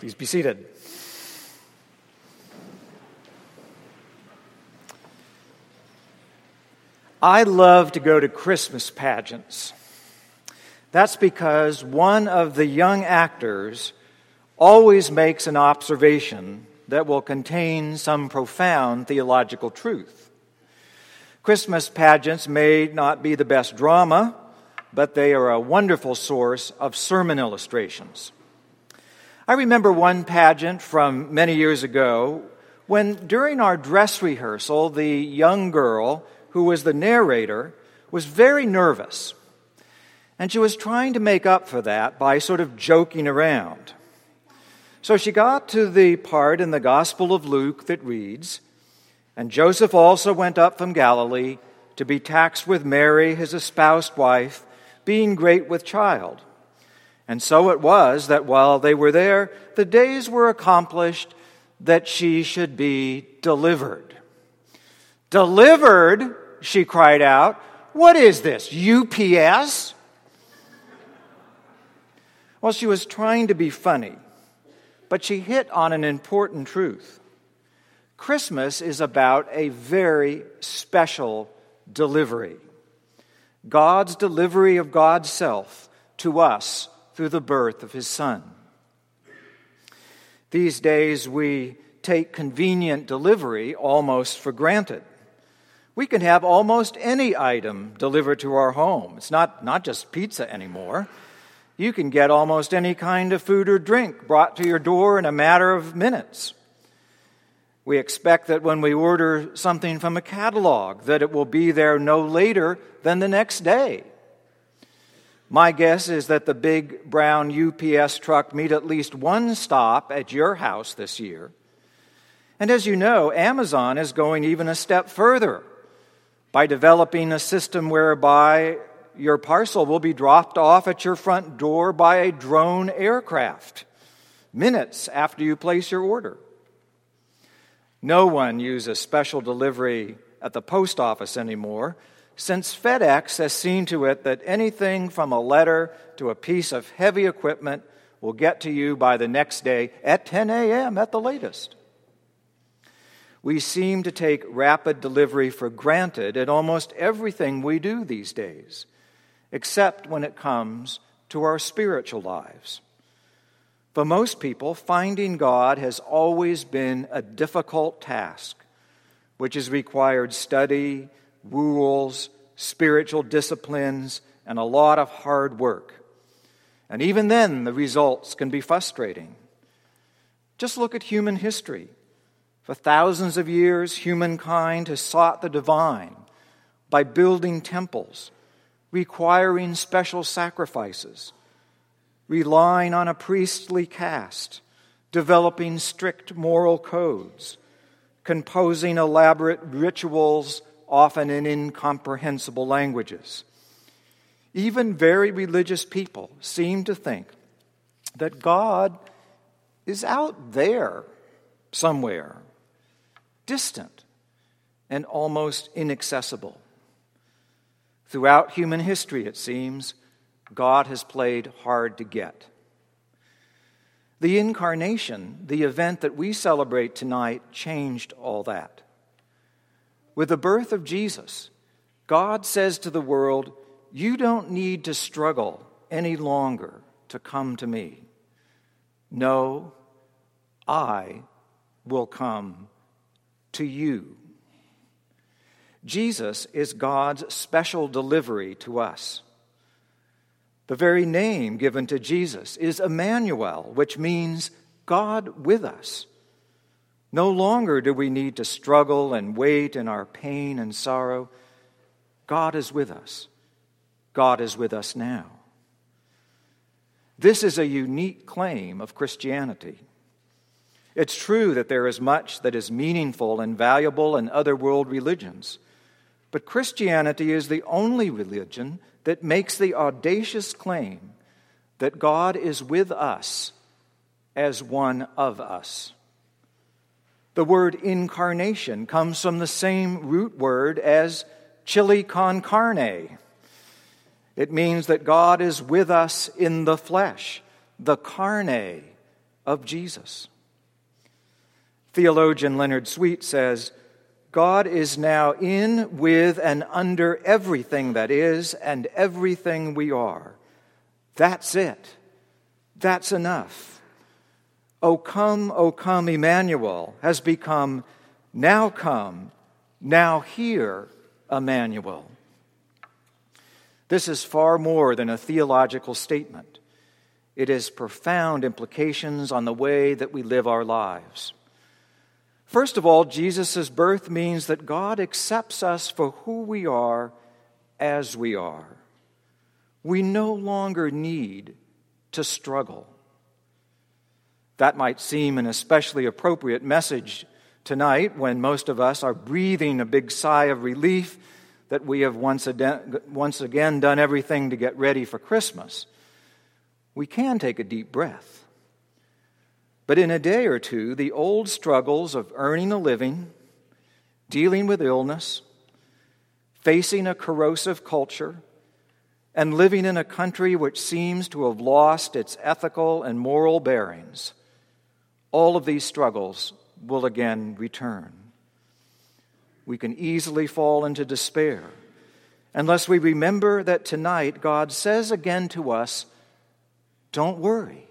Please be seated. I love to go to Christmas pageants. That's because one of the young actors always makes an observation that will contain some profound theological truth. Christmas pageants may not be the best drama, but they are a wonderful source of sermon illustrations. I remember one pageant from many years ago when, during our dress rehearsal, the young girl who was the narrator was very nervous. And she was trying to make up for that by sort of joking around. So she got to the part in the Gospel of Luke that reads, And Joseph also went up from Galilee to be taxed with Mary, his espoused wife, being great with child. And so it was that while they were there, the days were accomplished that she should be delivered. Delivered, she cried out. What is this, UPS? Well, she was trying to be funny, but she hit on an important truth. Christmas is about a very special delivery God's delivery of God's self to us through the birth of his son. These days, we take convenient delivery almost for granted. We can have almost any item delivered to our home. It's not, not just pizza anymore. You can get almost any kind of food or drink brought to your door in a matter of minutes. We expect that when we order something from a catalog that it will be there no later than the next day. My guess is that the big brown UPS truck meet at least one stop at your house this year. And as you know, Amazon is going even a step further by developing a system whereby your parcel will be dropped off at your front door by a drone aircraft minutes after you place your order. No one uses special delivery at the post office anymore since FedEx has seen to it that anything from a letter to a piece of heavy equipment will get to you by the next day at 10 a.m. at the latest. We seem to take rapid delivery for granted in almost everything we do these days, except when it comes to our spiritual lives. For most people, finding God has always been a difficult task, which has required study rules, spiritual disciplines, and a lot of hard work. And even then, the results can be frustrating. Just look at human history. For thousands of years, humankind has sought the divine by building temples, requiring special sacrifices, relying on a priestly caste, developing strict moral codes, composing elaborate rituals often in incomprehensible languages. Even very religious people seem to think that God is out there somewhere, distant and almost inaccessible. Throughout human history, it seems, God has played hard to get. The incarnation, the event that we celebrate tonight, changed all that. With the birth of Jesus, God says to the world, You don't need to struggle any longer to come to me. No, I will come to you. Jesus is God's special delivery to us. The very name given to Jesus is Emmanuel, which means God with us. No longer do we need to struggle and wait in our pain and sorrow. God is with us. God is with us now. This is a unique claim of Christianity. It's true that there is much that is meaningful and valuable in other world religions, but Christianity is the only religion that makes the audacious claim that God is with us as one of us. The word incarnation comes from the same root word as chili con carne. It means that God is with us in the flesh, the carne, of Jesus. Theologian Leonard Sweet says, God is now in, with, and under everything that is and everything we are. That's it. That's enough. O come, O come, Emmanuel has become now come, now here, Emmanuel. This is far more than a theological statement. It has profound implications on the way that we live our lives. First of all, Jesus' birth means that God accepts us for who we are as we are. We no longer need to struggle. That might seem an especially appropriate message tonight when most of us are breathing a big sigh of relief that we have once again done everything to get ready for Christmas. We can take a deep breath. But in a day or two, the old struggles of earning a living, dealing with illness, facing a corrosive culture, and living in a country which seems to have lost its ethical and moral bearings, all of these struggles will again return. We can easily fall into despair unless we remember that tonight God says again to us, Don't worry.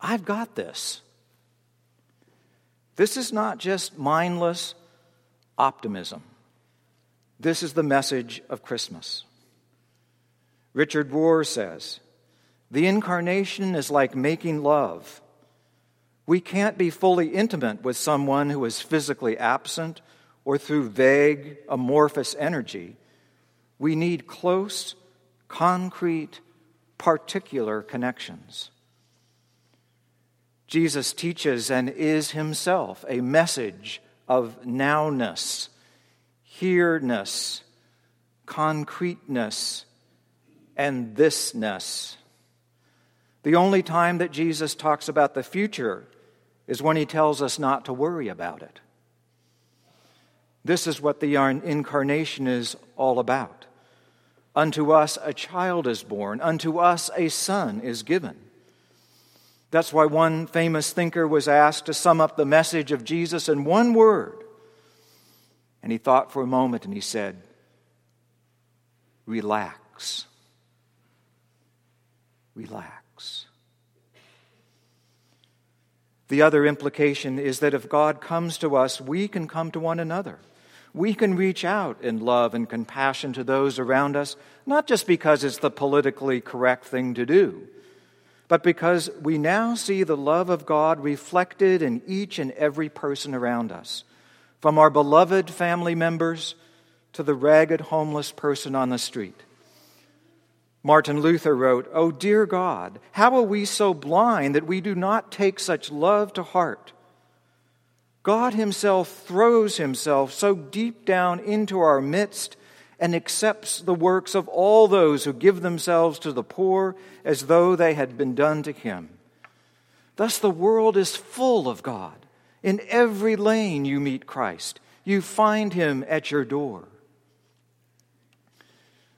I've got this. This is not just mindless optimism. This is the message of Christmas. Richard Rohr says The incarnation is like making love. We can't be fully intimate with someone who is physically absent or through vague, amorphous energy. We need close, concrete, particular connections. Jesus teaches and is himself a message of nowness, here-ness, concreteness, and thisness. The only time that Jesus talks about the future is when he tells us not to worry about it. This is what the incarnation is all about. Unto us a child is born, unto us a son is given. That's why one famous thinker was asked to sum up the message of Jesus in one word. And he thought for a moment and he said, Relax. Relax. The other implication is that if God comes to us, we can come to one another. We can reach out in love and compassion to those around us, not just because it's the politically correct thing to do but because we now see the love of God reflected in each and every person around us, from our beloved family members to the ragged homeless person on the street. Martin Luther wrote, Oh, dear God, how are we so blind that we do not take such love to heart? God Himself throws Himself so deep down into our midst and accepts the works of all those who give themselves to the poor as though they had been done to him. Thus, the world is full of God. In every lane you meet Christ, you find him at your door.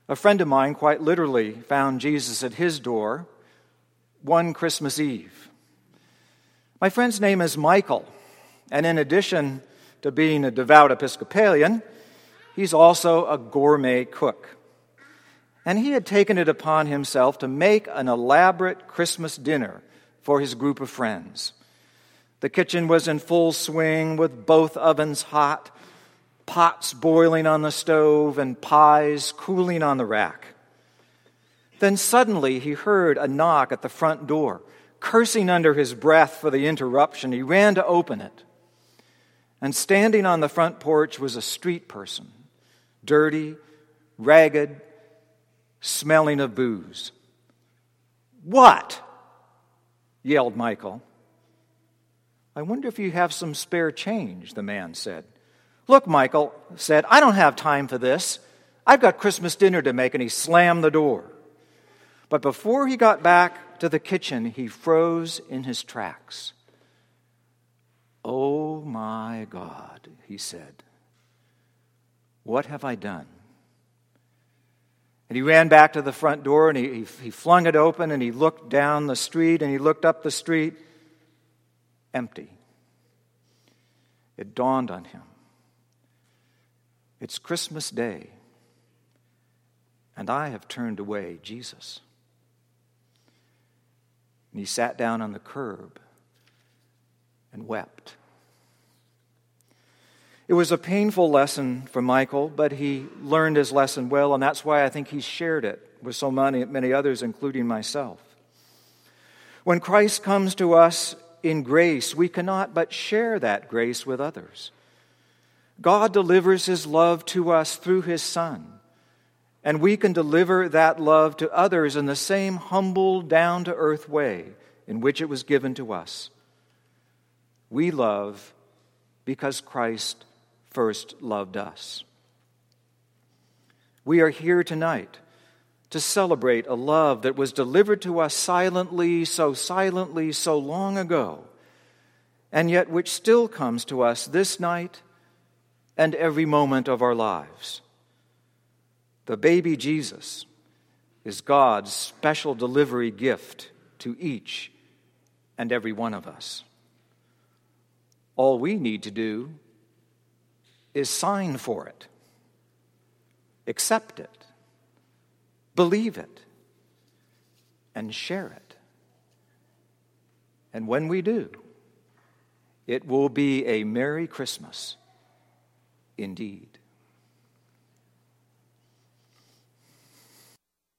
A friend of mine quite literally found Jesus at his door one Christmas Eve. My friend's name is Michael, and in addition to being a devout Episcopalian, He's also a gourmet cook. And he had taken it upon himself to make an elaborate Christmas dinner for his group of friends. The kitchen was in full swing with both ovens hot, pots boiling on the stove, and pies cooling on the rack. Then suddenly he heard a knock at the front door. Cursing under his breath for the interruption, he ran to open it. And standing on the front porch was a street person dirty, ragged, smelling of booze. What? yelled Michael. I wonder if you have some spare change, the man said. Look, Michael said, I don't have time for this. I've got Christmas dinner to make, and he slammed the door. But before he got back to the kitchen, he froze in his tracks. Oh my God, he said. What have I done? And he ran back to the front door and he, he, he flung it open and he looked down the street and he looked up the street. Empty. It dawned on him. It's Christmas Day, and I have turned away Jesus. And he sat down on the curb and wept. It was a painful lesson for Michael, but he learned his lesson well, and that's why I think he shared it with so many, many others, including myself. When Christ comes to us in grace, we cannot but share that grace with others. God delivers his love to us through his Son, and we can deliver that love to others in the same humble, down to earth way in which it was given to us. We love because Christ first loved us. We are here tonight to celebrate a love that was delivered to us silently, so silently, so long ago, and yet which still comes to us this night and every moment of our lives. The baby Jesus is God's special delivery gift to each and every one of us. All we need to do is sign for it, accept it, believe it, and share it. And when we do, it will be a Merry Christmas indeed.